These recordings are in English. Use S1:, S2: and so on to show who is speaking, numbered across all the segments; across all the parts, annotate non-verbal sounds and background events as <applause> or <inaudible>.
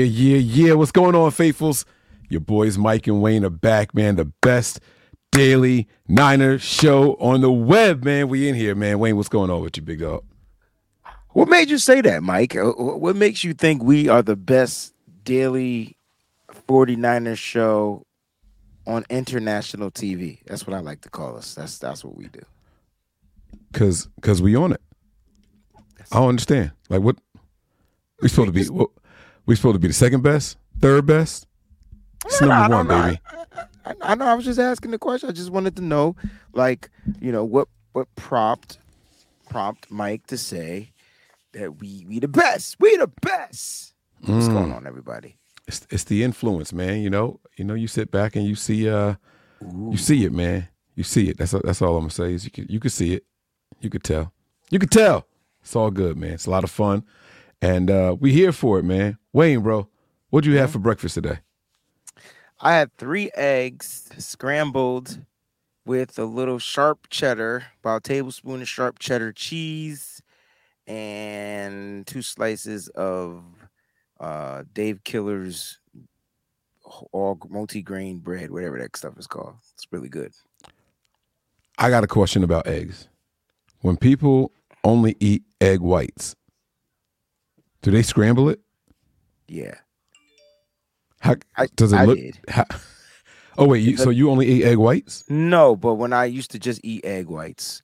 S1: Yeah, yeah, yeah. What's going on, faithfuls? Your boys Mike and Wayne are back, man. The best daily Niner show on the web, man. We in here, man. Wayne, what's going on with you, big dog?
S2: What made you say that, Mike? Uh, What makes you think we are the best daily 49ers show on international TV? That's what I like to call us. That's that's what we do.
S1: Cause cause we on it. I don't understand. Like what we supposed to be what, we supposed to be the second best? Third best? It's
S2: No,
S1: number
S2: I
S1: one,
S2: know.
S1: baby.
S2: I, I know. I was just asking the question. I just wanted to know, like, you know, what what prompt prompt Mike to say that we we the best. We the best. What's
S1: Mm.
S2: going on, everybody?
S1: It's it's the influence, man. You know, you know, you sit back and you see uh you see it, man. You see it. That's that's all I'm gonna say is you could you could see it. You could tell. You could tell. It's all good, man. It's a lot of fun. And uh we here for it, man. Wayne, bro, what'd you have for breakfast today?
S2: I had three eggs scrambled with a little sharp cheddar, about a tablespoon of sharp cheddar cheese, and two slices of uh, Dave Killer's all multi-grain bread, whatever that stuff is called. It's really good.
S1: I got a question about eggs. When people only eat egg whites, do they scramble it?
S2: Yeah,
S1: How
S2: I-
S1: does it
S2: I
S1: look?
S2: did.
S1: how- oh wait, you, so you only eat egg whites?
S2: no, but when I used to just eat egg whites,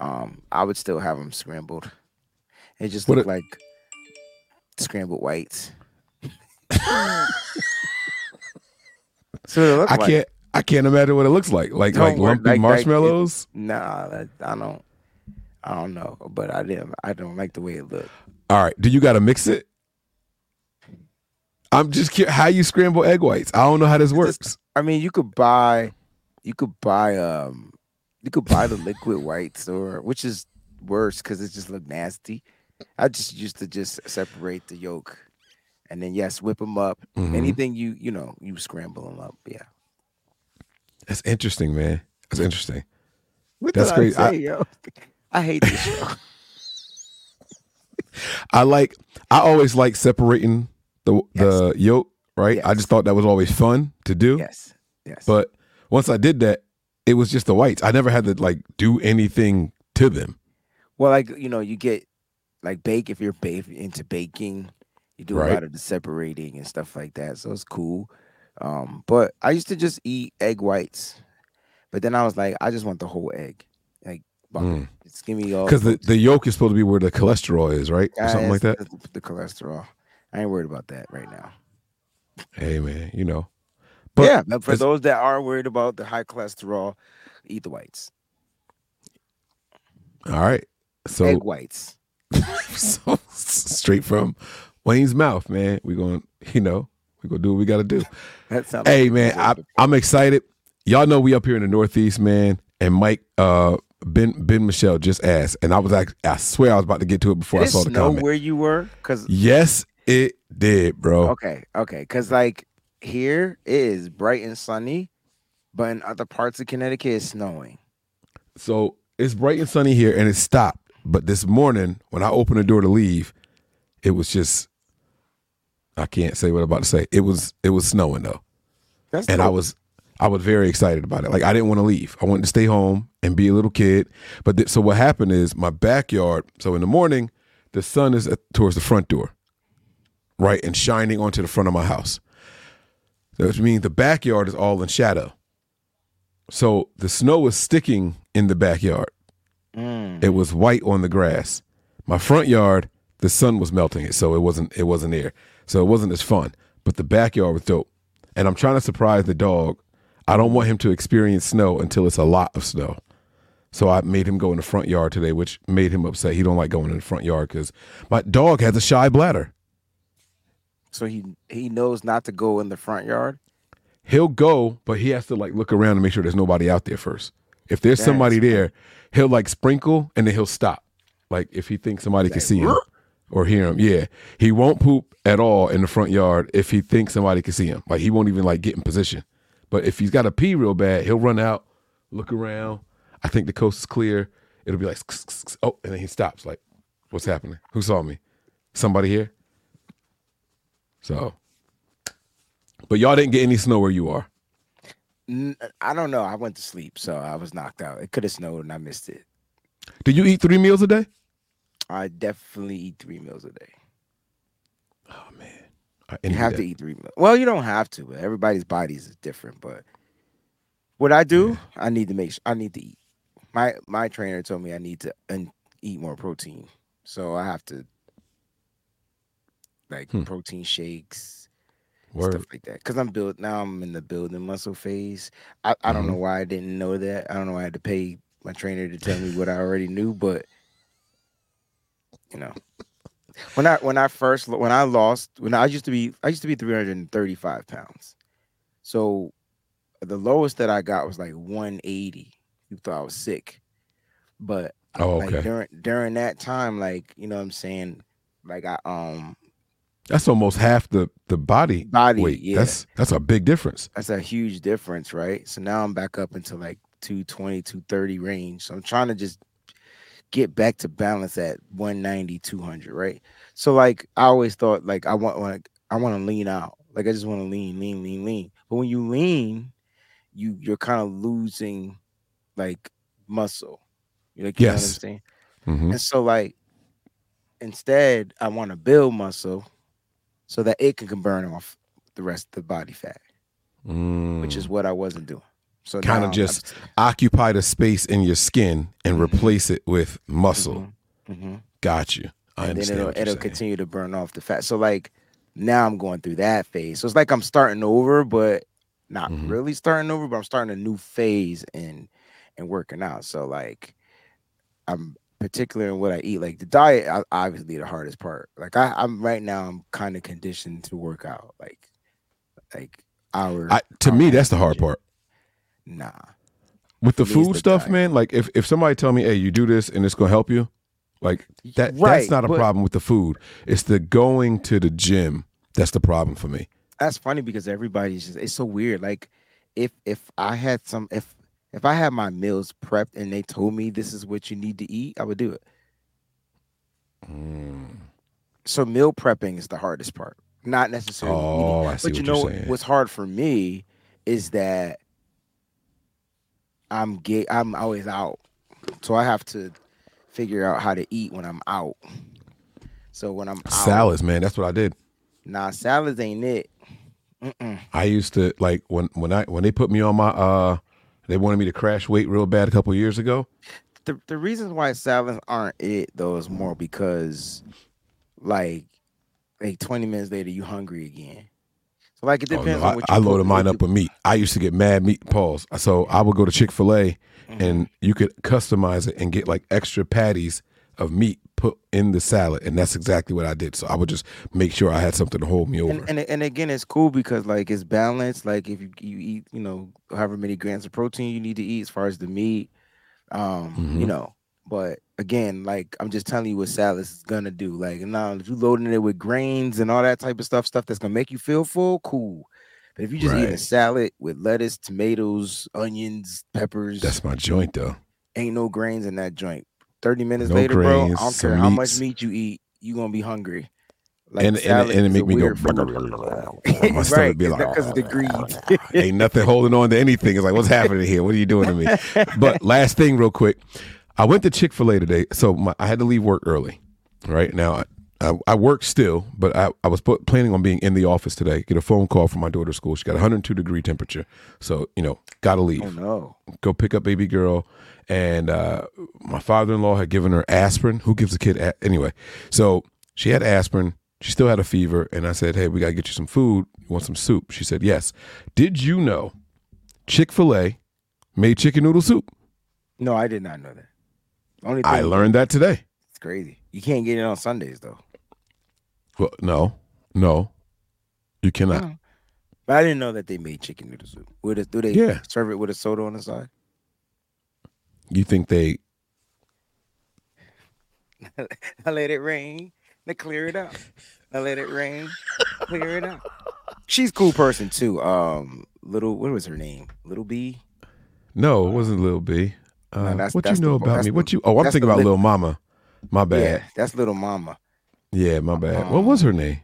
S2: um, I would still have them scrambled. It just
S1: What
S2: looked
S1: a-
S2: like scrambled whites. so it
S1: I
S2: like.
S1: can't. I can't imagine what it looks like. Like
S2: Don't
S1: like lumpy
S2: like- like it-
S1: marshmallows.
S2: Nah, that, I don't. I don't know, but I didn't. I don't like the way it looked.
S1: All right. Do you got to mix it? I'm just curious how you scramble egg whites. I don't know how this works.
S2: I mean, you could buy, you could buy, um, you could buy the liquid whites, or which is worse because it just looked nasty. I just used to just separate the yolk, and then yes, whip them up.
S1: Mhm.
S2: Anything you you know you scramble them up. Yeah.
S1: That's interesting, man. That's interesting.
S2: What
S1: That's
S2: did
S1: great.
S2: I
S1: I-
S2: say, yo? <laughs> I hate this show.
S1: I like. I always like separating the the yolk. Right. I just thought that was always fun to do.
S2: yes. Yes.
S1: But once I did that, it was just the whites. I never had to like do anything to them.
S2: Well, like you know, you get like bake if you're ba- into baking, you do a lot of the separating and stuff like that. So it's cool. Um, but I used to just eat egg whites, but then I was like, I just want the whole egg, bucket.
S1: Mm.
S2: Just give me all
S1: Because the, the yolk is supposed to be where the cholesterol is, right? Or something like that.
S2: The, the cholesterol. I ain't worried about that right now.
S1: Hey man, you know. But
S2: yeah, for those that are worried about the high cholesterol, eat the whites,
S1: all right. So
S2: egg whites. <laughs>
S1: so straight from Wayne's mouth, man. We're going, you know, we're gonna do what we gotta do. <laughs>
S2: That sounds.
S1: hey
S2: like
S1: man, I, I'm excited. Y'all know we up here in the Northeast, man. And Mike, uh, Ben Ben Michelle just asked, and I was like, I swear I was about to get to it before
S2: Did
S1: I saw the
S2: snow
S1: comment.
S2: where you were? Because
S1: Yes, it did, bro.
S2: Okay, okay, because like here it is bright and sunny, but in other parts of Connecticut it's snowing.
S1: So it's bright and sunny here, and it stopped. But this morning, when I opened the door to leave, it was just I can't say what I'm about to say. It was it was snowing though.
S2: That's
S1: and I was I was very excited about it. Like I didn't want to leave. I wanted to stay home and be a little kid. But th- so what happened is my backyard. So in the morning, the sun is at, towards the front door, right, and shining onto the front of my house. So Which means the backyard is all in shadow. So the snow was sticking in the backyard.
S2: Mm.
S1: It was white on the grass. My front yard, the sun was melting it, so it wasn't it wasn't there. So it wasn't as fun. But the backyard was dope. And I'm trying to surprise the dog. I don't want him to experience snow until it's a lot of snow. So I made him go in the front yard today, which made him upset. He don't like going in the front yard because my dog has a shy bladder.
S2: So he he knows not to go in the front yard.
S1: He'll go, but he has to like look around and make sure there's nobody out there first. If there's
S2: That's
S1: somebody there, he'll like sprinkle and then he'll stop. Like if he thinks somebody can
S2: Like,
S1: see him or hear him. Yeah. He won't poop at all in the front yard if he thinks somebody can see him. Like he won't even like get in position. But if he's got to pee real bad, he'll run out, look around. I think the coast is clear. It'll be like, oh, and then he stops. Like, what's happening? Who saw me? Somebody here? So, but y'all didn't get any snow where you are.
S2: I don't know. I went to sleep, so I was knocked out. It could have snowed and I missed it.
S1: Did you eat three meals a day?
S2: I definitely eat three meals a day.
S1: Oh man,
S2: You have
S1: that.
S2: to eat three meals. Well, you don't have to, but everybody's bodies is different. But what I do, I need to make. Sure, I need to eat. My my trainer told me I need to and eat more protein, so I have to like
S1: Hmm.
S2: protein shakes,
S1: Word.
S2: stuff like that. Because I'm built now. I'm in the building muscle phase. I, I don't know why I didn't know that. I don't know why I had to pay my trainer to tell me what I already knew, but you know, when I when I first when I lost when I used to be I used to be 335 pounds, so the lowest that I got was like 180. You thought I was sick, but
S1: Oh,
S2: like
S1: okay.
S2: during during that time, like you know what I'm saying, like I um
S1: That's almost half the the body,
S2: body
S1: weight.
S2: yeah.
S1: That's that's a big difference.
S2: that's a huge difference, right? So now I'm back up into like 220, 230 range. So I'm trying to just get back to balance at 190, 200, right? So like I always thought like I want like I want to lean out. Like I just want to lean, lean, lean, lean. But when you lean, you you're kind of losing like muscle. You like you know what I'm
S1: Yes.
S2: saying?
S1: hmm
S2: And so like instead I want to build muscle so that it can burn off the rest of the body fat which is what I wasn't doing. So
S1: Kinda
S2: now I'm-
S1: just occupy the space in your skin and
S2: Mhm.
S1: replace it with muscle.
S2: Mhm, mhm.
S1: Got you. I
S2: and then
S1: understand.
S2: it'll it'll continue to burn off the fat. So like now I'm going through that phase. So it's like I'm starting over, but not
S1: Mhm.
S2: really starting over, but I'm starting a new phase and and working out. So like I'm particular in what I eat. Like the diet, I, obviously the hardest part. Like I, I'm right now, I'm kind of conditioned to work out. Like like hour.
S1: I, to
S2: hour
S1: me, that's the hard part.
S2: Nah.
S1: With the food
S2: the
S1: stuff,
S2: diet.
S1: man. Like if if somebody tell me, "Hey, you do this and it's gonna help you," like that.
S2: Right,
S1: that's not a
S2: but-
S1: problem with the food. It's the going to the gym that's the problem for me.
S2: that's funny because everybody's just it's so weird like if if i had some if if i had my meals prepped and they told me this is what you need to eat i would do it
S1: Mm.
S2: so meal prepping is the hardest part not necessarily eating.
S1: Oh, I see
S2: but you
S1: what
S2: know
S1: you're saying.
S2: what's hard for me is that i'm gay i'm always out so i have to figure out how to eat when i'm out so when i'm out,
S1: Salads, man. That's what I did.
S2: nah salads ain't it Mm-mm.
S1: I used to like when when I when they put me on my uh they wanted me to crash weight real bad a couple years ago.
S2: the the reasons why salads aren't it though is more because like like 20 minutes later you hungry again. So like it
S1: Oh,
S2: depends
S1: no,
S2: on
S1: I,
S2: what you
S1: I loaded mine up with meat. I used to get mad meat balls, so I would go to Chick Fil A
S2: you-
S1: and you could customize it and get like extra patties of meat put in the salad, and that's exactly what I did. So I would just make sure I had something to hold me over.
S2: and, and and again it's cool because like it's balanced like if you, you eat you know however many grams of protein you need to eat as far as the meat um you
S1: Mhm.
S2: know but again like i'm just telling you what salads is gonna do like now if you loading it with grains and all that type of stuff stuff that's gonna make you feel full cool but if you just eat a salad with lettuce tomatoes onions peppers
S1: that's my joint, though.
S2: ain't no grains in that joint 30 minutes
S1: No
S2: later bro
S1: grains,
S2: i don't care how much meat you eat you gonna be hungry like
S1: and, and,
S2: salad
S1: and it make me go. <laughs> my <laughs> stomach be like,
S2: because of the greed.
S1: Ah, ain't nothing holding on to anything. It's like, what's happening here? What are you doing to me? <laughs> But last thing, real quick, I went to Chick Fil A today, so my, I had to leave work early. Right now, I, I, I work still, but I, I was put, planning on being in the office today. Get a phone call from my daughter's school. She got 102 degree temperature, so you know, got to leave
S2: oh no.
S1: go pick up baby girl and uh, my father-in-law had given her aspirin who gives a kid a- anyway so she had aspirin she still had a fever and i said hey we got to get you some food you want some soup she said yes did you know chick-fil-a made chicken noodle soup
S2: No, I did not know that. Only
S1: i learned that today
S2: it's crazy. You can't get it on Sundays though.
S1: well no no you cannot
S2: Oh. But I didn't know that they made chicken noodle soup. Would it, do they
S1: Yeah.
S2: serve it with a soda on the side?
S1: you think they <laughs>
S2: I let it rain. Now clear it up. I let it rain. Clear it up. She's a cool person too. Um, little what was her name? Little B.
S1: no it wasn't little b uh,
S2: that's-
S1: what
S2: that's
S1: you know
S2: the-
S1: about me
S2: the-
S1: what you oh i'm thinking about
S2: lit-
S1: little mama my bad
S2: Yeah, that's little mama.
S1: yeah, my bad what was her name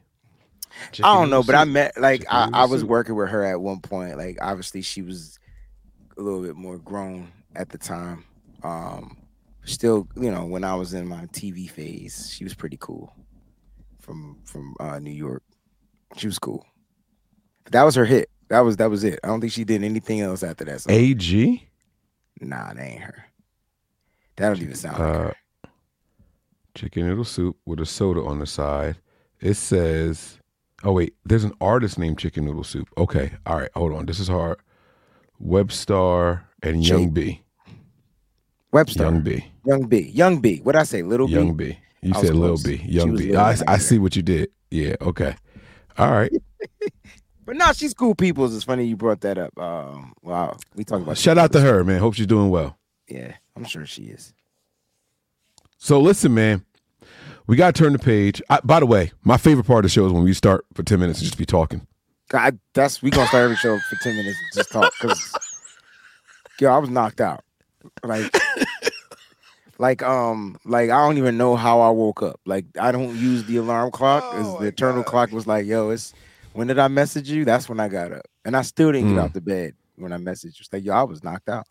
S2: I don't know, but I met like I, I was
S1: soup.
S2: working with her at one point. Like obviously she was a little bit more grown at the time. Um still, you know, when I was in my TV phase, she was pretty cool from from uh New York. She was cool. But that was her hit. That was that was it. I don't think she did anything else after that. So
S1: AG.
S2: Nah, that ain't her. That don't even sound like
S1: Uh,
S2: her.
S1: chicken noodle soup with a soda on the side. It says, oh wait, there's an artist named Chicken Noodle Soup. Okay, all right, hold on. This is hard. Webstar and
S2: Jake.
S1: Young B.
S2: Webster.
S1: Young B.
S2: Young,
S1: B.
S2: Young B. What I say? Little B.
S1: Young
S2: B.
S1: B. You
S2: I
S1: said Lil. B. Young B.
S2: little
S1: I, I see what you did. Yeah. Okay. All right. <laughs>
S2: But no, she's cool people. It's funny you brought that up. Um, wow, we talk about
S1: Shout out to her, man. Hope she's doing well.
S2: Yeah, I'm sure she is.
S1: So listen, man. We got to turn the page. I, by the way, my favorite part of the show is when we start for 10 minutes and just be talking.
S2: God, that's we gonna start every show for ten minutes and just talk because yo, I was knocked out. Like, like um, like I don't even know how I woke up. Like I don't use the alarm clock.
S1: Oh
S2: Is the eternal
S1: God.
S2: clock was like, yo, it's when did I message you? That's when I got up, and I still didn't
S1: Mm.
S2: get out the bed when I messaged you. Like yo, I was knocked out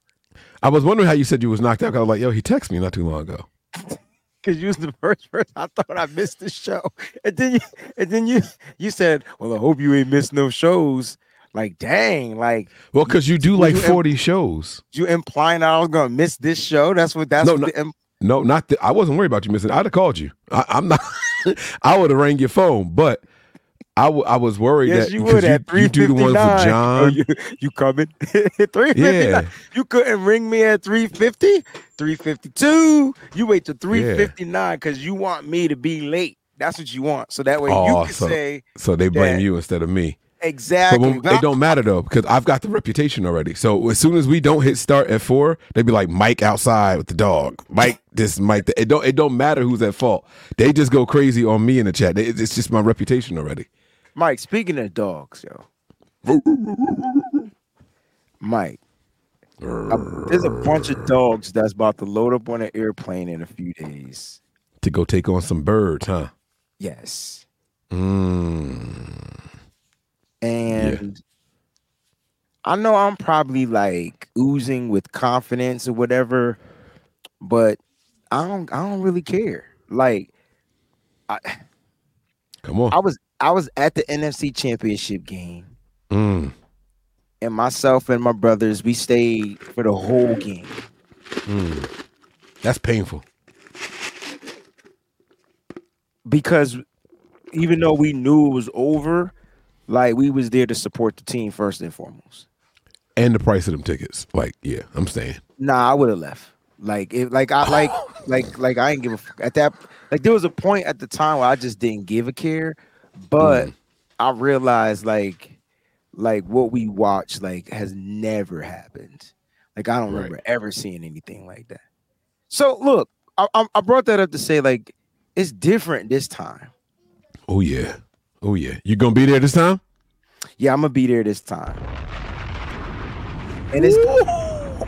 S1: I was wondering how you said you was knocked out. I was like, yo, he texted me not too long ago. <laughs>
S2: because you was the first person I thought I missed the show, and then you, and then you, you said, well, I hope you ain't missed no shows. Like, dang, like.
S1: Well, because you do like
S2: you-
S1: 40 shows.
S2: You implying I was gonna miss this show? That's what that's
S1: No,
S2: what
S1: no.
S2: the, im-
S1: No, not that. I wasn't worried about you missing. I'd have called you. I, I'm not. <laughs> I would have rang your phone, but I, w- I was worried
S2: yes,
S1: that
S2: you would at
S1: you, you do the
S2: fifty
S1: ones
S2: nine.
S1: with John.
S2: Oh, you, you coming? <laughs> three fifty
S1: yeah,
S2: nine. You couldn't ring me at 350, 352. You wait to 359 because you want me to be late. That's what you want. So that way you
S1: Oh,
S2: can
S1: so-
S2: say
S1: so they blame
S2: Yeah.
S1: you instead of me.
S2: Exactly.
S1: when, it don't matter though because I've got the reputation already. So as soon as we don't hit start at four, they be like Mike outside with the dog. Mike this, Mike that. It don't. It don't matter who's at fault. They just go crazy on me in the chat. It's just my reputation already.
S2: Mike, speaking of dogs, yo. Mike, there's a bunch of dogs that's about to load up on an airplane in a few days.
S1: To go take on some birds, huh?
S2: Yes.
S1: Mm.
S2: And I know I'm probably like oozing with confidence or whatever, but I don't I don't really care. Like I,
S1: Come on.
S2: I was I was at the NFC championship game
S1: Mm.
S2: and myself and my brothers we stayed for the whole game.
S1: Mm. That's painful.
S2: because even though we knew it was over, like we was there to support the team first and foremost.
S1: And the price of them tickets. Like, yeah, I'm saying.
S2: Nah, I would have left. Like if like I like <laughs> like like I didn't give a at that like there was a point at the time where I just didn't give a care, but I realized like like what we watched like has never happened. Like I don't
S1: Right.
S2: remember ever seeing anything like that. So look, I, I I brought that up to say like it's different this time.
S1: Oh yeah. Oh yeah. You gonna be there this time?
S2: Yeah, I'm gonna be there this time. And it's that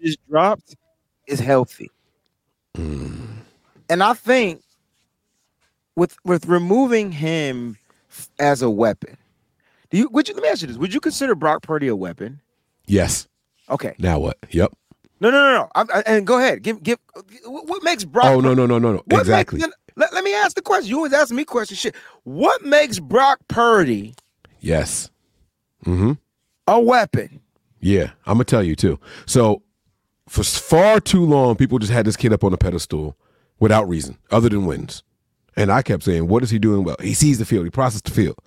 S2: you just dropped is healthy.
S1: Mm.
S2: And I think with with removing him as a weapon, do you would you let me ask you this? Would you consider Brock Purdy a weapon?
S1: Yes.
S2: Okay.
S1: Now what? Yep.
S2: No, no, no, no. I, I- and go ahead. Give give what what makes Brock
S1: Oh no no no no no.
S2: what
S1: Exactly.
S2: Makes, let, let me ask the question. You always ask me questions. Shit. What makes Brock Purdy
S1: Yes. Mm-hmm.
S2: a weapon?
S1: Yeah, I'm gonna tell you too. So, for far too long, people just had this kid up on a pedestal without reason, other than wins. And I kept saying, "What is he doing well? He sees the field. He processes the field,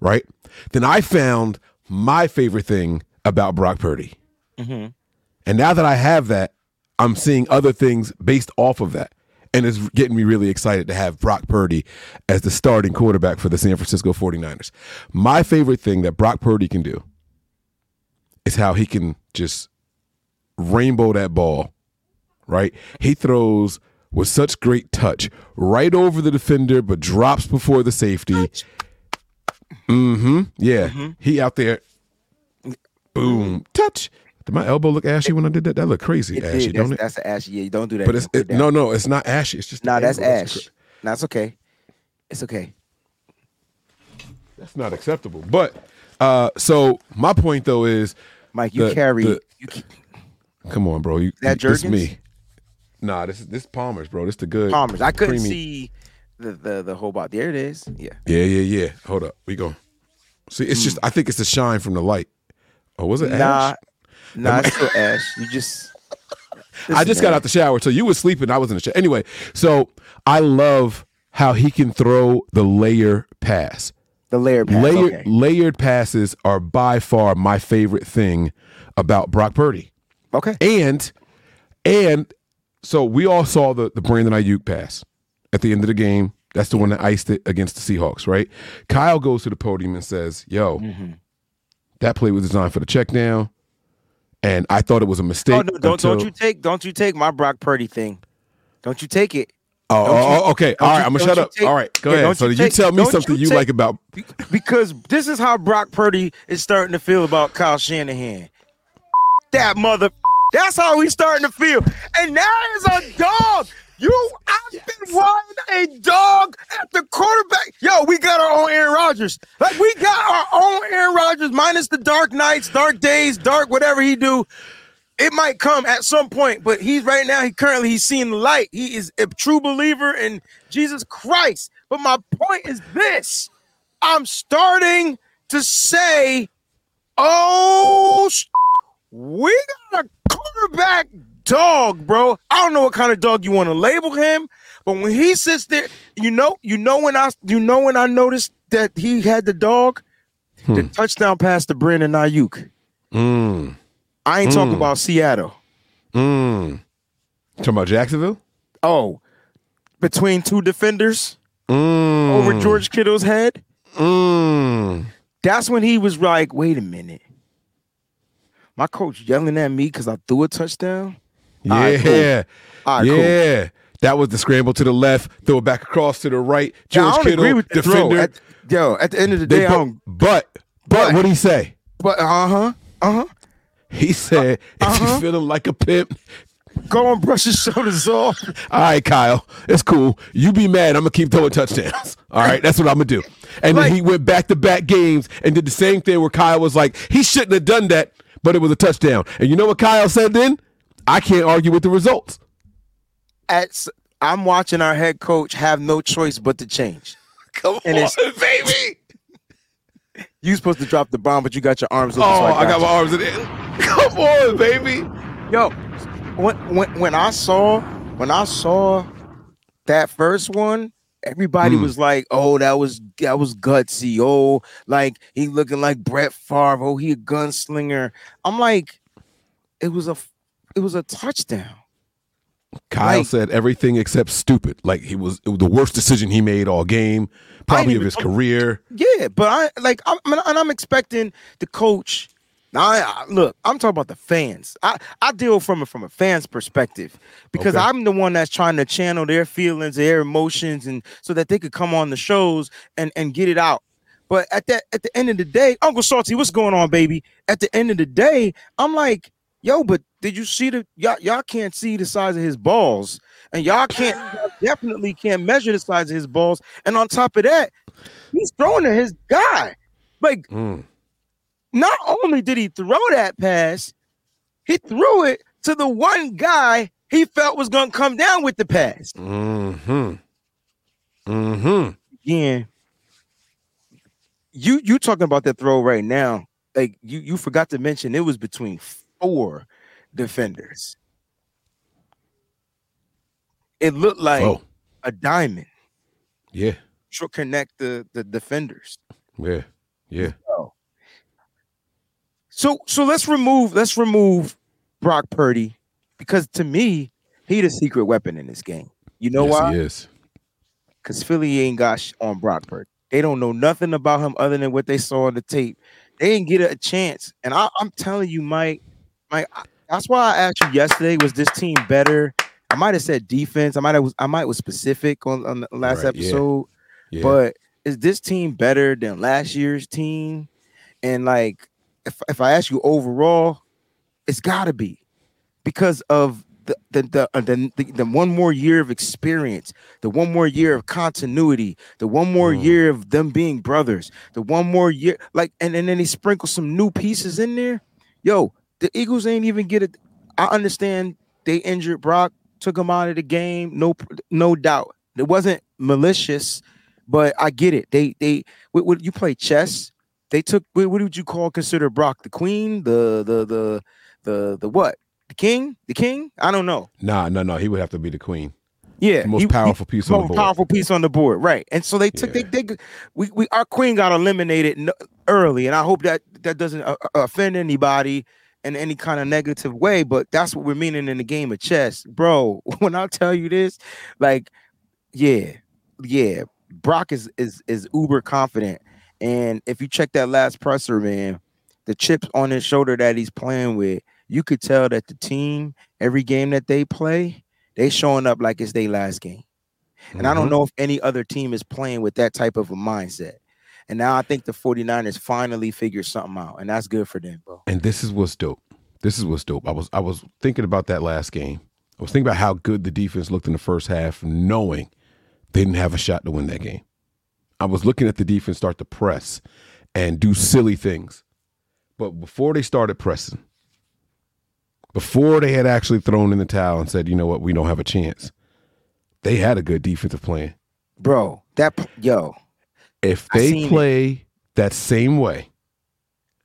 S1: right?" Then I found my favorite thing about Brock Purdy,
S2: Mm-hmm.
S1: and now that I have that, I'm seeing other things based off of that, and it's getting me really excited to have Brock Purdy as the starting quarterback for the San Francisco 49ers. My favorite thing that Brock Purdy can do is how he can just rainbow that ball, right? He throws with such great touch right over the defender, but drops before the safety. Mm-hmm. Yeah.
S2: Mhm.
S1: He out there, boom, touch, Did my elbow look ashy when I did that? That looked crazy
S2: It
S1: ashy,
S2: did.
S1: don't
S2: That's,
S1: it?
S2: that's ashy. Yeah, don't do that.
S1: But it's it, no, no, it's not ashy. It's just no,
S2: Nah, that's
S1: angle.
S2: ash.
S1: cra-
S2: That's okay. It's okay.
S1: That's not acceptable. But uh, so my point though is,
S2: Mike, you
S1: The-
S2: carry.
S1: the-
S2: you,
S1: come on, bro. You
S2: That
S1: this
S2: Jergens?
S1: me. Nah, this is this Palmer's, bro. This is the good
S2: Palmer's. I couldn't
S1: creamy-
S2: see the the the whole bottle. There it is. Yeah.
S1: Yeah, yeah, yeah. Hold up. We go. See, it's just I think it's the shine from the light. Oh, was it
S2: Hmm. Nah,
S1: ash?
S2: nah, it's still ash. You just. <laughs>
S1: I just got out the shower, so you were sleeping. I was in the shower. Anyway, so I love how he can throw the layer pass.
S2: the layer pass.
S1: Layered
S2: okay.
S1: layered passes are by far my favorite thing about Brock Purdy.
S2: Okay.
S1: And and so we all saw the the Brandon Aiyuk pass at the end of the game. That's the one that iced it against the Seahawks, right? Kyle goes to the podium and says, "Yo,
S2: Mm-hmm.
S1: that play was designed for the check down, and I thought it was a mistake."
S2: Oh no! Don't
S1: until-
S2: don't you take don't you take my Brock Purdy thing. Don't you take it
S1: Oh, oh,
S2: you-
S1: oh, okay. All right,
S2: you-
S1: I'm gonna shut up.
S2: take-
S1: All right, go
S2: yeah,
S1: ahead. So
S2: you
S1: you tell me something
S2: you
S1: you
S2: take-
S1: like about.
S2: Because this is how Brock Purdy is starting to feel about Kyle Shanahan. That mother. That's how he's starting to feel. And now that is a dog. You, I've been riding a dog at the quarterback. Yo, we got our own Aaron Rodgers. Like we got our own Aaron Rodgers, minus the dark nights, dark days, dark whatever he do. It might come at some point, but he's right now. He currently he's seeing the light. He is a true believer in Jesus Christ. But my point is this: I'm starting to say, "Oh, we got a quarterback dog, bro. I don't know what kind of dog you want to label him, but when he sits there, you know, you know when I, you know when I noticed that he had the dog, the touchdown pass to Brandon Aiyuk.
S1: Mm,
S2: I ain't talking about Seattle.
S1: mm. Talking about Jacksonville.
S2: Oh, between two defenders
S1: Mm,
S2: over George Kittle's head.
S1: Mm.
S2: That's when he was like, wait a minute. My coach yelling at me because I threw a touchdown. Right, cool.
S1: Yeah,
S2: cool.
S1: yeah. That was the scramble to the left, throw it back across to the right.
S2: Yeah,
S1: George
S2: I don't
S1: Kittle,
S2: agree with the throw.
S1: defender.
S2: At, yo, at the end of the day,
S1: but, but
S2: But-
S1: what would he say?
S2: But uh huh, uh huh.
S1: He said, "If
S2: Uh-huh.
S1: you feeling like a pimp,
S2: Go and brush his shoulders off.
S1: all right, Kyle, it's cool. You be mad. I'm gonna keep throwing touchdowns. All right, that's what I'm gonna do." And
S2: Like-
S1: then he went back to back games and did the same thing where Kyle was like, "He shouldn't have done that, but it was a touchdown." And you know what Kyle said then? I can't argue with the results.
S2: At s- I'm watching our head coach have no choice but to change. <laughs>
S1: Come
S2: And it's-
S1: baby.
S2: You supposed to drop the bomb, but you got your arms open.
S1: Oh,
S2: so
S1: I got
S2: you.
S1: my arms in it. <laughs> Come on, baby.
S2: Yo, when when when I saw when I saw that first one, everybody
S1: Hmm.
S2: was like, "Oh, that was that was gutsy." Oh, like he looking like Brett Favre. Oh, he a gunslinger. I'm like, it was a it was a touchdown.
S1: Kyle
S2: Like-
S1: said everything except stupid. Like he was, it was the worst decision he made all game, probably of his career.
S2: Yeah, but I like I'm and I'm expecting the coach. Now, I, I- look, I'm talking about the fans. I, I deal from a, from a fan's perspective because
S1: Okay.
S2: I'm the one that's trying to channel their feelings, their emotions, and so that they could come on the shows and and get it out. But at that at the end of the day, Uncle Salty, what's going on, baby? At the end of the day, I'm like, yo, but did you see the y'all, y'all can't see the size of his balls, and y'all can't y'all definitely can't measure the size of his balls. And on top of that, he's throwing to his guy. Like,
S1: Mm.
S2: Not only did he throw that pass, he threw it to the one guy he felt was gonna come down with the pass.
S1: Mm hmm. Mm hmm.
S2: Yeah. you you talking about that throw right now? Like you you forgot to mention it was between four defenders. It looked like
S1: Oh,
S2: a diamond
S1: yeah,
S2: to connect the the defenders.
S1: yeah, yeah.
S2: So so let's remove let's remove Brock Purdy because to me he the secret weapon in this game. You know
S1: yes,
S2: why?
S1: Yes.
S2: Because Philly ain't got sh- on Brock Purdy. They don't know nothing about him other than what they saw on the tape. They didn't get a chance. And I, I'm telling you, Mike, Mike, I- that's why I asked you yesterday: was this team better? I might have said defense. I might have I might was specific on, on the last
S1: Right, yeah.
S2: episode.
S1: Yeah.
S2: But is this team better than last year's team? And like, if if I ask you overall, It's got to be because of the the the, uh, the the the one more year of experience, the one more year of continuity, the one more
S1: Mm.
S2: year of them being brothers, the one more year like and, and then they sprinkle some new pieces in there. Yo, the Eagles ain't even get it. I understand they injured Brock, took him out of the game, no no doubt. It wasn't malicious, but I get it. They they you play chess. They took what, what would you call consider Brock the queen, the the the the the what? The king? The king? I don't know.
S1: Nah, no, no. He would have to be the queen.
S2: Yeah,
S1: The most
S2: he-
S1: powerful piece on the
S2: most
S1: board.
S2: powerful piece on the board, right? And so they took they, they we, we our queen got eliminated early, and I hope that that doesn't uh, uh, offend anybody in any kind of negative way. But that's what we're meaning in the game of chess, bro. <laughs> When I tell you this, like, yeah, yeah, Brock is is is uber confident, and if you check that last presser, man, the chips on his shoulder that he's playing with, you could tell that the team every game that they play they showing up like it's their last game. And I don't
S1: Mhm.
S2: know if any other team is playing with that type of a mindset. And now I think the 49ers finally figured something out, and that's good for them, bro.
S1: And this is what's dope. This is what's dope. I was I was thinking about that last game. I was thinking about how good the defense looked in the first half, knowing they didn't have a shot to win that game. I was looking at the defense start to press and do silly things. But before they started pressing, before they had actually thrown in the towel and said, you know what, we don't have a chance, they had a good defensive plan.
S2: Bro, that yo,
S1: If they
S2: seen it.
S1: play that same way,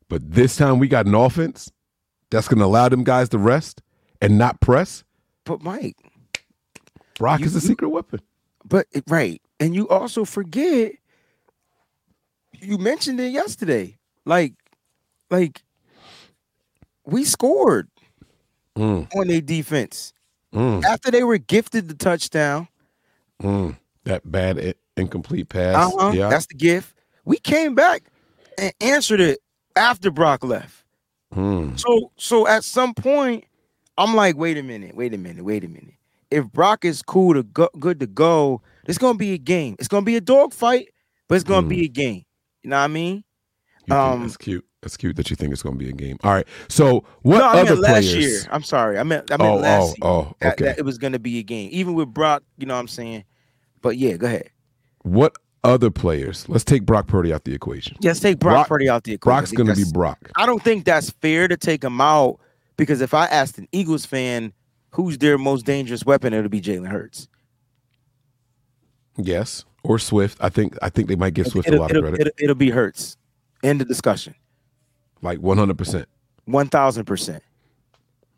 S1: but this time we got an offense that's going to allow them guys to rest and not press,
S2: but Mike,
S1: Brock
S2: You-
S1: is a
S2: you-
S1: secret weapon.
S2: but right, and you also forget you mentioned it yesterday. Like, like we scored
S1: Mm,
S2: on their defense
S1: mm,
S2: after they were gifted the touchdown.
S1: mm. That bad incomplete pass.
S2: Uh-huh.
S1: Yeah.
S2: That's the gift. We came back and answered it after Brock left.
S1: Mm,
S2: So so at some point, I'm like, wait a minute, wait a minute, wait a minute. If Brock is cool to go, good to go, it's gonna be a game. It's gonna be a dog fight, but it's gonna
S1: Mm.
S2: be a game. You know what I mean?
S1: you
S2: um,
S1: that's cute. That's cute that you think it's going to be a game. All right. So what
S2: no, I
S1: other
S2: meant last
S1: players?
S2: year. I'm sorry. I meant I meant
S1: oh,
S2: last
S1: oh,
S2: year.
S1: oh.
S2: that-
S1: Okay.
S2: that it was gonna be a game. Even with Brock, you know what I'm saying? But yeah, go ahead.
S1: what other players? Let's take Brock Purdy out the equation.
S2: Yes, take Brock,
S1: Brock-
S2: Purdy out the equation.
S1: Brock's going to be Brock.
S2: I don't think that's fair to take him out because if I asked an Eagles fan who's their most dangerous weapon, it'll be Jalen Hurts.
S1: Yes. Or Swift. I think. I think they might give Swift a
S2: It'll,
S1: lot of
S2: it'll,
S1: credit.
S2: it'll, it'll be Hurts. End of discussion.
S1: Like one hundred percent.
S2: One thousand percent.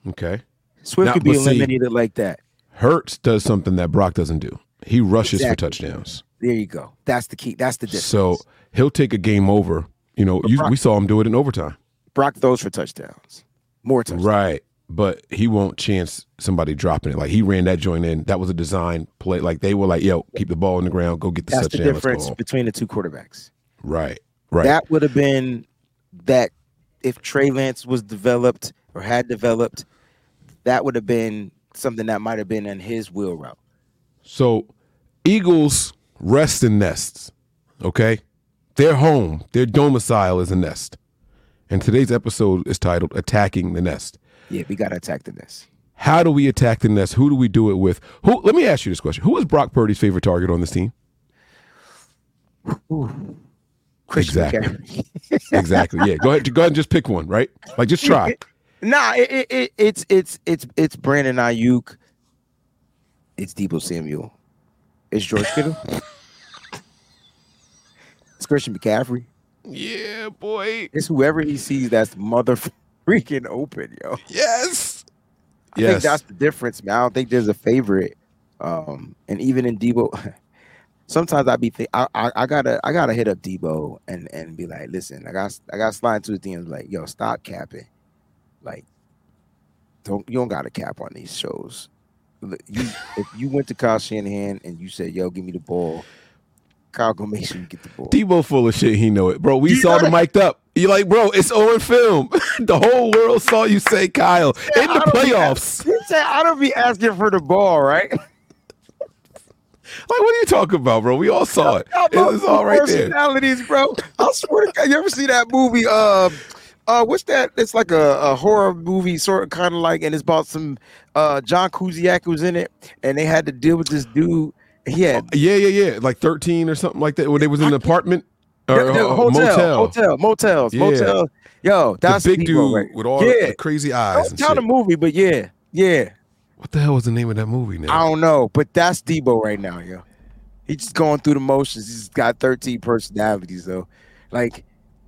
S1: Okay.
S2: Swift
S1: Now,
S2: could be
S1: but see-
S2: eliminated like that.
S1: Hurts does something that Brock doesn't do. He rushes
S2: Exactly.
S1: for touchdowns.
S2: There you go. That's the key. That's the difference.
S1: So he'll take a game over. You know, you,
S2: Brock-
S1: we saw him do it in overtime.
S2: Brock throws for touchdowns. More touchdowns.
S1: Right. But he won't chance somebody dropping it. Like he ran that joint in. That was a design play. Like they were like, yo, keep the ball on the ground, go get the
S2: That's the difference between the two quarterbacks.
S1: Right. Right.
S2: That would have been that if Trey Lance was developed or had developed, that would have been something that might have been in his wheel route.
S1: So Eagles rest in nests. Okay? Their home, their domicile is a nest. And today's episode is titled Attacking the Nest.
S2: Yeah, we gotta attack the nest.
S1: How do we attack the nest? Who do we do it with? Who let me ask you this question. Who is Brock Purdy's favorite target on this team?
S2: Christian
S1: Exactly. <laughs> Exactly. Yeah. Go ahead. Go ahead and just pick one, right? Like just try. <laughs>
S2: Nah, it, it, it, it's it's it's it's Brandon Aiyuk. It's Deebo Samuel. It's George <laughs> Kittle. it's Christian McCaffrey.
S1: Yeah, boy.
S2: It's whoever he sees that's mother freaking open, yo.
S1: Yes.
S2: I think that's the difference, man. I don't think there's a favorite. Um, and even in Deebo, <laughs> sometimes I be think I, I I gotta I gotta hit up Deebo and and be like, listen, I got I got slide into his DMs like, yo, stop capping. Like, don't you don't got to cap on these shows. You if you went to Kyle Shanahan and you said, yo, give me the ball, Kyle gonna make sure you get the ball.
S1: Deebo full of shit. He know it, bro. We
S2: You
S1: saw the mic'd up. You like, bro? It's on film. <laughs> the whole world saw you say Kyle in the
S2: be
S1: playoffs.
S2: He said, I don't be asking for the ball, right?
S1: Like, what are you talking about, bro? We all saw it. It was all right there.
S2: Personalities, bro. I swear to God, you ever see that movie? Uh, Uh, what's that? It's like a, a horror movie, sort of, kind of like, and it's about some uh John Cusack was in it, and they had to deal with this dude. He had
S1: Yeah, yeah, yeah. Like 13 or something like that. When they was in an apartment or uh,
S2: hotel,
S1: motel.
S2: hotel, motels,
S1: Yeah.
S2: motel. Yo, that's
S1: the big dude
S2: right-
S1: with all
S2: Yeah.
S1: the crazy eyes
S2: Don't tell the movie, but yeah, yeah.
S1: What the hell was the name of that movie now?
S2: I don't know, but that's Deebo right now, yo. He's just going through the motions. He's got 13 personalities, though. Like,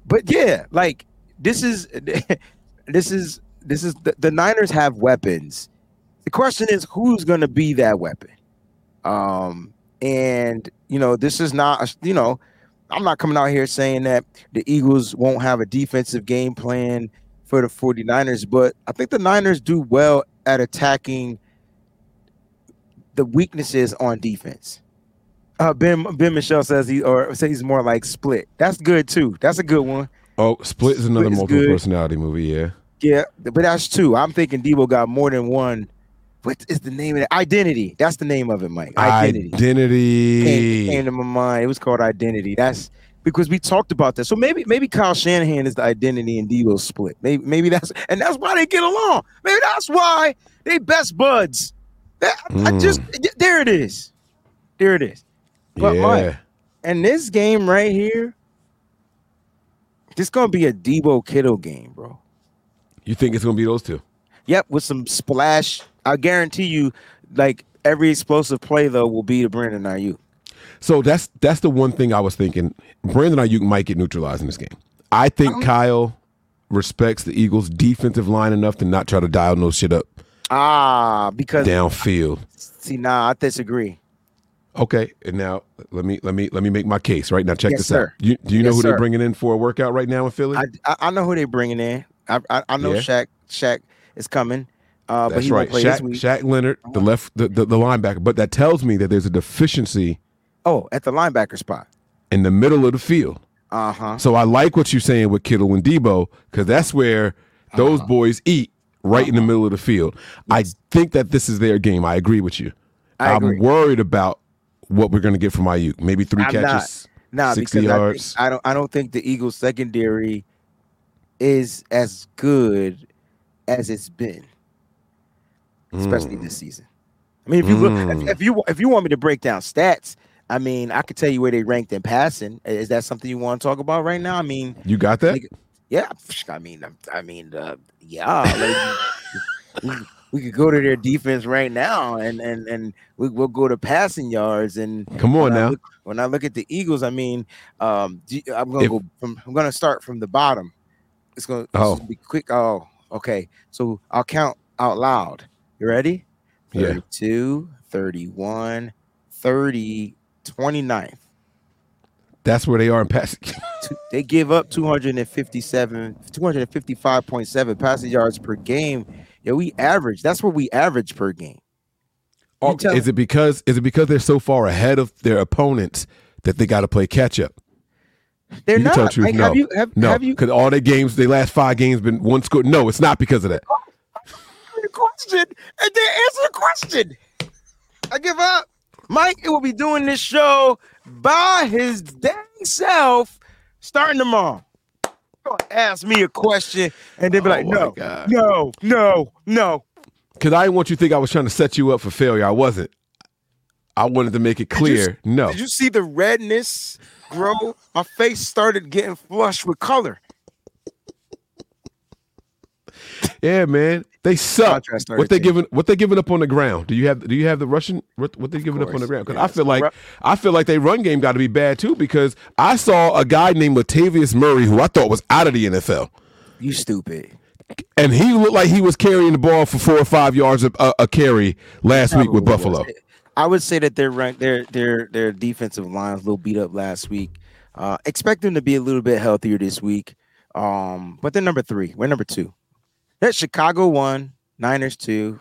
S2: but yeah, like this is <laughs> this is this is the, the Niners have weapons. The question is who's gonna be that weapon? Um, and you know, this is not you know, I'm not coming out here saying that the Eagles won't have a defensive game plan for the 49ers, but I think the Niners do well at attacking the weaknesses on defense. Uh, ben Ben Michelle says he or says he's more like split. That's good too. That's a good one.
S1: oh, Split is another
S2: Split
S1: multiple
S2: good.
S1: personality movie. Yeah.
S2: Yeah, but that's two. I'm thinking Deebo got more than one. What is the name of it? Identity. That's the name of it, Mike. Identity.
S1: Identity.
S2: Came, came to my mind. It was called Identity. That's because we talked about that. So maybe maybe Kyle Shanahan is the identity and Deebo split. Maybe maybe that's and that's why they get along. Maybe that's why they best buds. That, I
S1: Mm.
S2: just there it is. There it is. But
S1: yeah.
S2: Mike, and this game right here, this gonna be a Deebo Kittle game, bro.
S1: You think it's gonna be those two?
S2: Yep, with some splash. I guarantee you, like every explosive play though will be to Brandon Aiyuk.
S1: So that's that's the one thing I was thinking. Brandon Aiyuk might get neutralized in this game. I think Kyle respects the Eagles' defensive line enough to not try to dial no shit up
S2: Ah, because
S1: downfield.
S2: see, nah, I disagree.
S1: Okay, and now let me let me let me make my case right now. Check
S2: Yes,
S1: this
S2: sir.
S1: out. You, do you know
S2: Yes,
S1: who
S2: sir.
S1: they're bringing in for a workout right now in Philly?
S2: I, I I know who they're bringing in. I I, I know
S1: Yeah.
S2: Shaq Shaq is coming. Uh, but
S1: That's
S2: he
S1: right, Shaq. Shaq Leonard, the left, the, the the linebacker. But that tells me that there's a deficiency
S2: Oh, at the linebacker spot.
S1: in the middle of the field.
S2: Uh huh.
S1: So I like what you're saying with Kittle and Deebo because that's where those
S2: Uh-huh.
S1: boys eat right in the middle of the field. I think that this is their game. I agree with you.
S2: I
S1: am worried about what we're going to get from Aiyuk. Maybe 3
S2: I'm not.
S1: catches,
S2: Nah,
S1: 60
S2: because I, think,
S1: yards.
S2: I don't I don't think the Eagles secondary is as good as it's been, especially
S1: Mm.
S2: this season. I mean, if you look,
S1: Mm.
S2: if, if you if you want me to break down stats, I mean, I could tell you where they ranked in passing. Is that something you want to talk about right now? I mean,
S1: you got that?
S2: Like, yeah, I mean, I mean, uh, yeah. Like, we, could go to their defense right now, and and and we, we'll go to passing yards. And
S1: Come on
S2: when I
S1: now.
S2: look, when I look at the Eagles, I mean, um, I'm gonna
S1: If-
S2: go from. I'm gonna start from the bottom. It's gonna,
S1: Oh.
S2: gonna be quick. Oh, okay. So I'll count out loud. You ready?
S1: Yeah.
S2: 32, 31, 30, 29th.
S1: That's where they are in passing. <laughs>
S2: they give up 257 255.7 passing yards per game yeah we average that's what we average per game oh, You
S1: is it because is it because they're so far ahead of their opponents that they got to play catch up?
S2: they're
S1: you
S2: not
S1: tell the truth.
S2: Like,
S1: no,
S2: have you have,
S1: no,
S2: have you
S1: because all their games, the last five games, been one score. No, it's not because of that.
S2: Oh, the question and then answer the question i give up mike it will be doing this show by his dang self starting tomorrow ask me a question and then be
S1: Oh
S2: like no
S1: God.
S2: no no no
S1: Because I didn't want you to think I was trying to set you up for failure. I wasn't. I wanted to make it
S2: Did you
S1: clear. no,
S2: Did you see the redness grow? My face started getting flushed with color. <laughs>
S1: yeah, man, they suck. What they giving? What they giving up on the ground? Do you have? Do you have the Russian? What, what they giving up on the ground? Because
S2: Yeah,
S1: I feel like
S2: Ru-
S1: I feel like they run game got to be bad too. Because I saw a guy named Latavius Murray who I thought was out of the NFL.
S2: You stupid.
S1: and he looked like he was carrying the ball for four or five yards a, a, a carry last week with Buffalo.
S2: I would say that their their their their defensive line's a little beat up last week. Uh, expect them to be a little bit healthier this week. Um, but they're number three. We're number two. That's Chicago one, Niners two,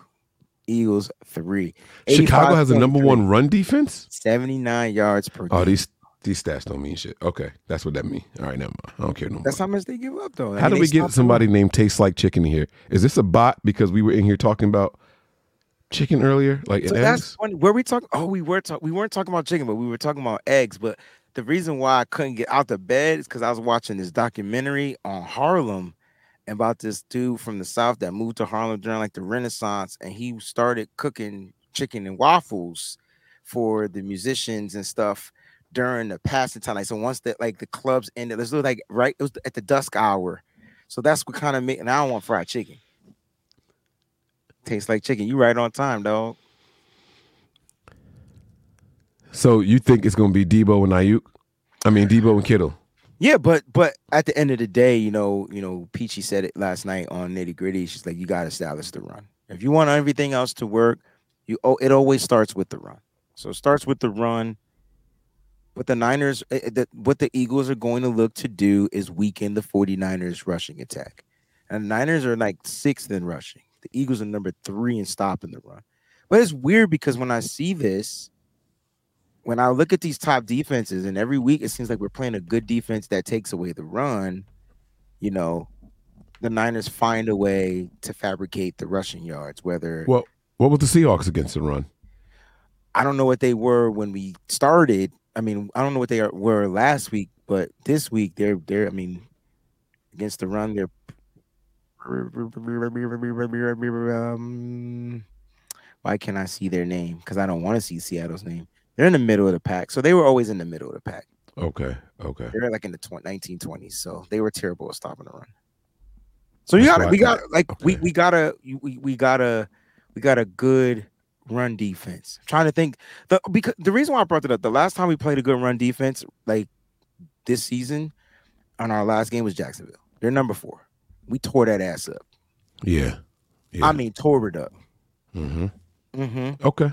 S2: Eagles three.
S1: Chicago has a number one run defense.
S2: 79 yards per
S1: Oh,
S2: game.
S1: these these stats don't mean shit. Okay, that's what that means. All right, never mind. I don't care no more.
S2: That's how much they give up, though. I
S1: How
S2: mean,
S1: do we get somebody named Tastes Like Chicken here? Is this a bot because we were in here talking about chicken earlier? Like
S2: So that's
S1: eggs?
S2: funny. Were we talking? Oh, we were talking. We weren't talking about chicken, but we were talking about eggs. But the reason why I couldn't get out the bed is because I was watching this documentary on Harlem, about this dude from the south that moved to Harlem during like the Renaissance, and he started cooking chicken and waffles for the musicians and stuff during the passing time. Like so, once that like the clubs ended, let's look like right it was at the dusk hour. So that's what kind of made. And I don't want fried chicken. Tastes like chicken. You right on time, dog.
S1: So you think it's gonna be Deebo and Aiyuk? I mean Deebo and Kittle.
S2: Yeah, but but at the end of the day, you know, you know, Peachy said it last night on Nitty Gritty. She's like, you got to establish the run. If you want everything else to work, you oh, it always starts with the run. So it starts with the run. But the Niners, eh, eh, what the Eagles are going to look to do is weaken the 49ers rushing attack. And the Niners are like sixth in rushing. The Eagles are number three in stopping the run. But it's weird because when I see this, when I look at these top defenses, and every week it seems like we're playing a good defense that takes away the run, you know, the Niners find a way to fabricate the rushing yards, whether
S1: Well, what was the Seahawks against the run?
S2: I don't know what they were when we started. I mean, I don't know what they are, were last week, but this week they're they're. I mean, against the run, they're. Um, why can't I see their name? Because I don't want to see Seattle's name. They're in the middle of the pack, so they were always in the middle of the pack.
S1: Okay, okay.
S2: They're like in the 20, 1920s, so they were terrible at stopping the run. So you got
S1: why
S2: we got like we
S1: okay.
S2: we got a we we got a we got a good run defense. I'm trying to think the because the reason why I brought it up the last time we played a good run defense like this season on our last game was Jacksonville. They're number four. We tore that ass up.
S1: Yeah. yeah.
S2: I mean, tore it up.
S1: Mm-hmm.
S2: Mm-hmm.
S1: Okay.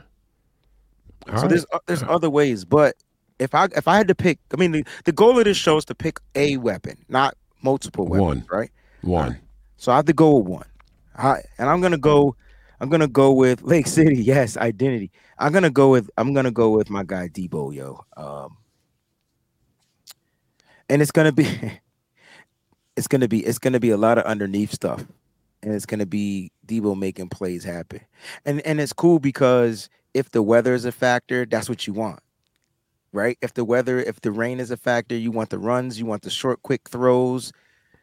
S1: All
S2: so
S1: right.
S2: there's uh, there's other ways, but if I if I had to pick, I mean the, the goal of this show is to pick a weapon, not multiple weapons,
S1: One.
S2: right?
S1: one.
S2: So I have to go with one. I and I'm gonna go. I'm gonna go with <laughs> Lake City. Yes, identity. I'm gonna go with. I'm gonna go with my guy Deebo. Yo. Um. And it's gonna be. <laughs> It's gonna be. It's gonna be a lot of underneath stuff, and it's gonna be Deebo making plays happen. And and it's cool because if the weather is a factor, that's what you want, right? If the weather, if the rain is a factor, you want the runs, you want the short, quick throws.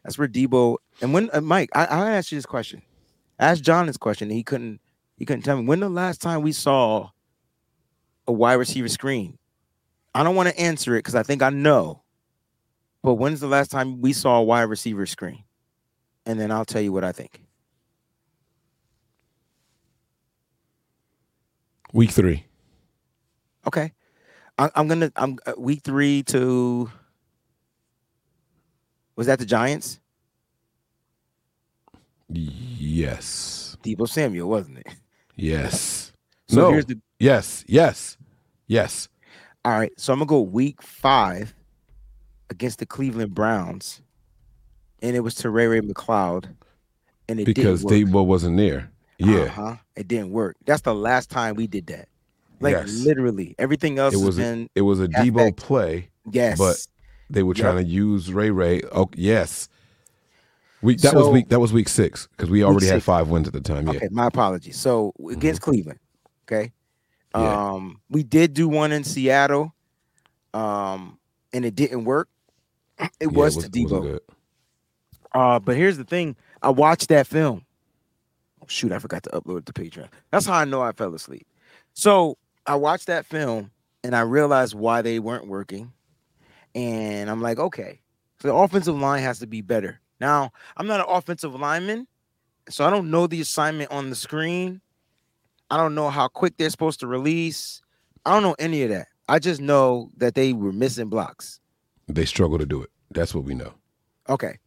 S2: That's where Deebo and when uh, Mike, I, I asked you this question. I asked John this question. And he couldn't. He couldn't tell me when the last time we saw a wide receiver screen. I don't want to answer it because I think I know. But when's the last time we saw a wide receiver screen? And then I'll tell you what I think.
S1: Week three.
S2: Okay, I, I'm gonna. I'm uh, week three to. Was that the Giants?
S1: Yes.
S2: Deebo Samuel, wasn't it?
S1: Yes. <laughs>
S2: So
S1: no.
S2: here's the
S1: Yes. Yes. Yes.
S2: All right, so I'm gonna go week five against the Cleveland Browns, and it was Ray McCloud, and it
S1: Because
S2: didn't work.
S1: Deebo wasn't there. Yeah.
S2: uh-huh. it didn't work. That's the last time we did that. Like
S1: Yes.
S2: literally, everything else
S1: It was a- It was a
S2: Halfback.
S1: Deebo play.
S2: yes.
S1: but They were
S2: Yep.
S1: trying to use Ray Ray. Oh, yes. Week that was
S2: So-
S1: week that was week six because we already had five wins at the time. Yeah.
S2: okay, my apologies. So against Cleveland, okay,
S1: Mm-hmm. Yeah.
S2: um, we did do one in Seattle, um, and it didn't work. <clears throat> It
S1: Yeah,
S2: was to
S1: wasn't Deebo.
S2: Uh, but here's the thing: I watched that film. Oh, shoot, I forgot to upload it to Patreon. That's how I know I fell asleep. So I watched that film and I realized why they weren't working. And I'm like, okay, so the offensive line has to be better. Now, I'm not an offensive lineman, so I don't know the assignment on the screen. I don't know how quick they're supposed to release. I don't know any of that. I just know that they were missing blocks.
S1: They struggle to do it. That's what we know.
S2: Okay.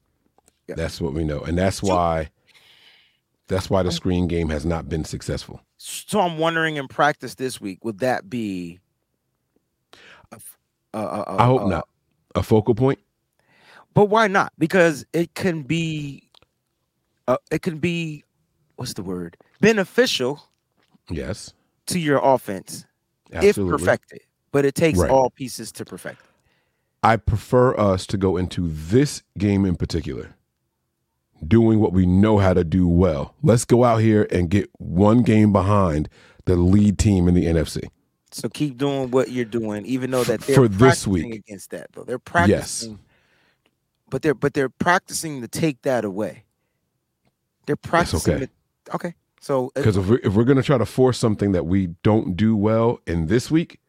S2: Yeah.
S1: That's what we know, and that's
S2: So-
S1: why. That's why the screen game has not been successful.
S2: So I'm wondering in practice this week, would that be? a a- a-
S1: I hope not. A focal point.
S2: But why not? Because it can be, uh, it can be, what's the word? Beneficial
S1: Yes.
S2: to your offense
S1: Absolutely.
S2: if perfected. But it takes
S1: Right.
S2: all pieces to perfect. it.
S1: I prefer us to go into this game in particular doing what we know how to do well. Let's go out here and get one game behind the lead team in the NFC.
S2: So keep doing what you're doing, even though that they're
S1: For this week.
S2: against that though. They're practicing, Yes. but they're but they're practicing to take that away. They're practicing.
S1: okay.
S2: it- okay. So uh,
S1: Because if we're, if we're going to try to force something that we don't do well in this week,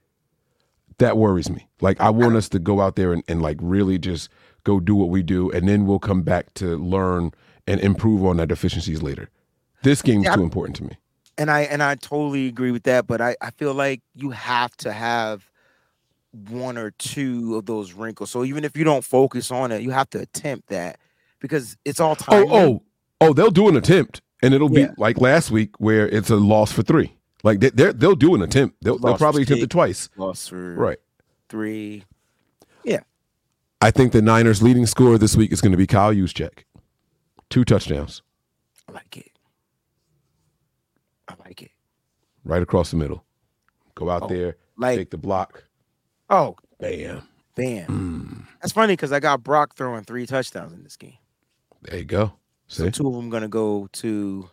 S1: that worries me. Like, I want us to go out there and, and like really just go do what we do, and then we'll come back to learn and improve on our deficiencies later. This game's
S2: Yeah,
S1: too important to me.
S2: and I and I totally agree with that, but I, I feel like you have to have one or two of those wrinkles. So even if you don't focus on it, you have to attempt that because it's all time.
S1: Oh, oh, oh, they'll do an attempt, and it'll be
S2: Yeah.
S1: like last week where it's a loss for three. Like they, they're, they'll do an attempt. They'll, they'll probably attempt it twice.
S2: lost for
S1: Right.
S2: three.
S1: I think the Niners' leading scorer this week is going to be Kyle Juszczyk. Two touchdowns
S2: I like it. I like it.
S1: right across the middle. Go out
S2: Oh,
S1: there,
S2: Like
S1: take the block.
S2: oh,
S1: Bam.
S2: bam.
S1: Mm,
S2: That's funny because I got Brock throwing three touchdowns in this game.
S1: there you go.
S2: So
S1: See?
S2: two of them gonna go to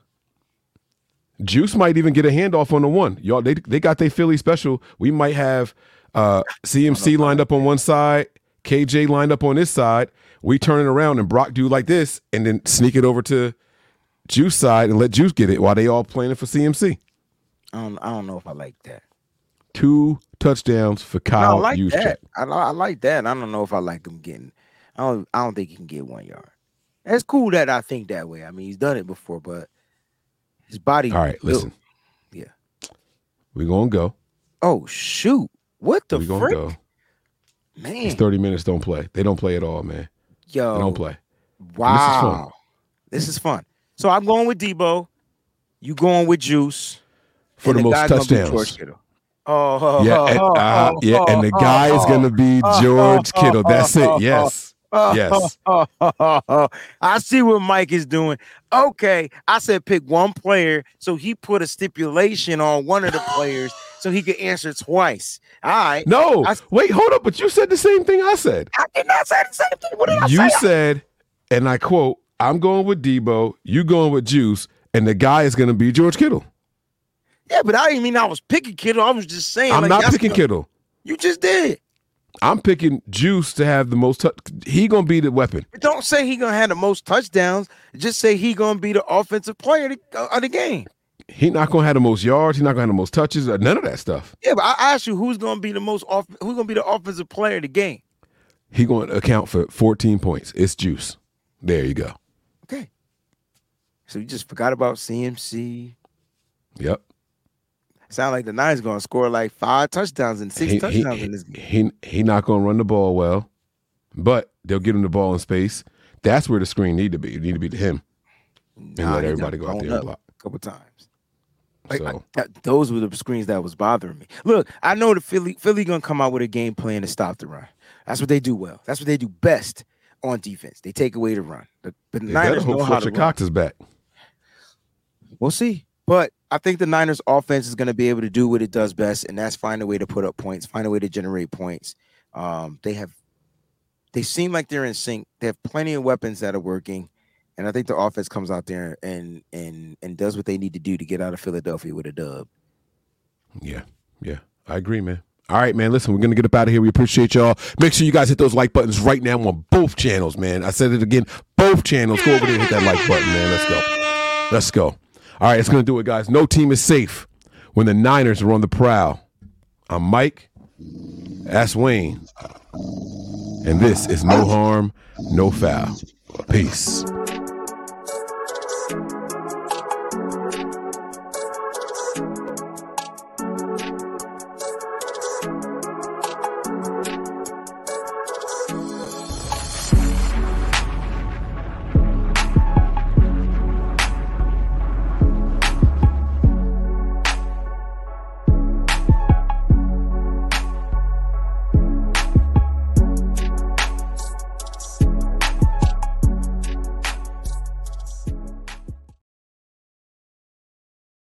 S1: Juice might even get a handoff on the one. Y'all, they they got their Philly special. We might have uh, CMC lined up on one side, KJ lined up on this side. We turn it around and Brock do like this, and then sneak it over to Juice side and let Juice get it while they all playing it for CMC.
S2: I don't I don't know if I like that.
S1: Two touchdowns for Kyle
S2: don't like
S1: Juszczyk.
S2: that. I, I like that. I don't know if I like him getting. I don't. I don't think he can get one yard. That's cool that I think that way. I mean, he's done it before, but his body.
S1: All right,
S2: built-
S1: listen.
S2: Yeah.
S1: We're gonna go.
S2: Oh shoot! What the
S1: We're gonna
S2: frick,
S1: go.
S2: Man?
S1: These 30 minutes don't play. They don't play at all, man.
S2: Yo,
S1: They don't play.
S2: Wow, this is fun. So I'm going with Deebo. You going with Juice
S1: For
S2: and
S1: the most touchdowns.
S2: Oh,
S1: Yeah, and, uh, yeah, and the guy is gonna be George Kittle. That's it. Yes. Yes. <laughs>
S2: I see what Mike is doing. Okay, I said pick one player, so he put a stipulation on one of the players so he could answer twice. All right.
S1: No,
S2: I-
S1: wait, hold up. But you said the same thing I said.
S2: I did not say the same thing. What did I
S1: You
S2: say?
S1: You said, and I quote, I'm going with Deebo, you going with Juice, and the guy is going to be George Kittle.
S2: Yeah, but I didn't mean I was picking Kittle. I was just saying.
S1: I'm
S2: like,
S1: not picking Kittle.
S2: You just did.
S1: I'm picking Juice to have the most. tou- he going to be the weapon.
S2: But don't say he gonna have the most touchdowns. Just say he gonna be the offensive player of the game.
S1: He not going to have the most yards. He not going to have the most touches. None of that stuff.
S2: Yeah, but I asked you who's gonna be the most off. Who's gonna be the offensive player of the game?
S1: He going to account for 14 points. It's Juice. There you go.
S2: Okay. So you just forgot about CMC.
S1: Yep.
S2: Sound like the Niners gonna score like five touchdowns and six
S1: he,
S2: touchdowns
S1: he,
S2: in this game.
S1: he he not going to run the ball well, but they'll get him the ball in space. That's where the screen need to be. It need to be to him and
S2: Nah,
S1: let everybody go out there and block.
S2: a couple times. Like, I-
S1: So
S2: that- those were the screens that was bothering me. Look, I know the Philly Philly gonna come out with a game plan to stop the run. That's what they do well. That's what they do best on defense. They take away the run. The, the
S1: they
S2: Niners know how to.
S1: Cox is back.
S2: We'll see. But I think the Niners offense is going to be able to do what it does best, and that's find a way to put up points, find a way to generate points. Um, they have, they seem like they're in sync. They have plenty of weapons that are working, and I think the offense comes out there and and and does what they need to do to get out of Philadelphia with a dub.
S1: Yeah, yeah, I agree, man. All right, man. Listen, we're gonna get up out of here. We appreciate y'all. Make sure you guys hit those like buttons right now on both channels, man. I said it again, both channels. Go over there hit that like button, man. Let's go. Let's go. All right, it's gonna do it, guys. No team is safe when the Niners are on the prowl. I'm Mike. That's Wayne. And this is no harm, no foul. Peace.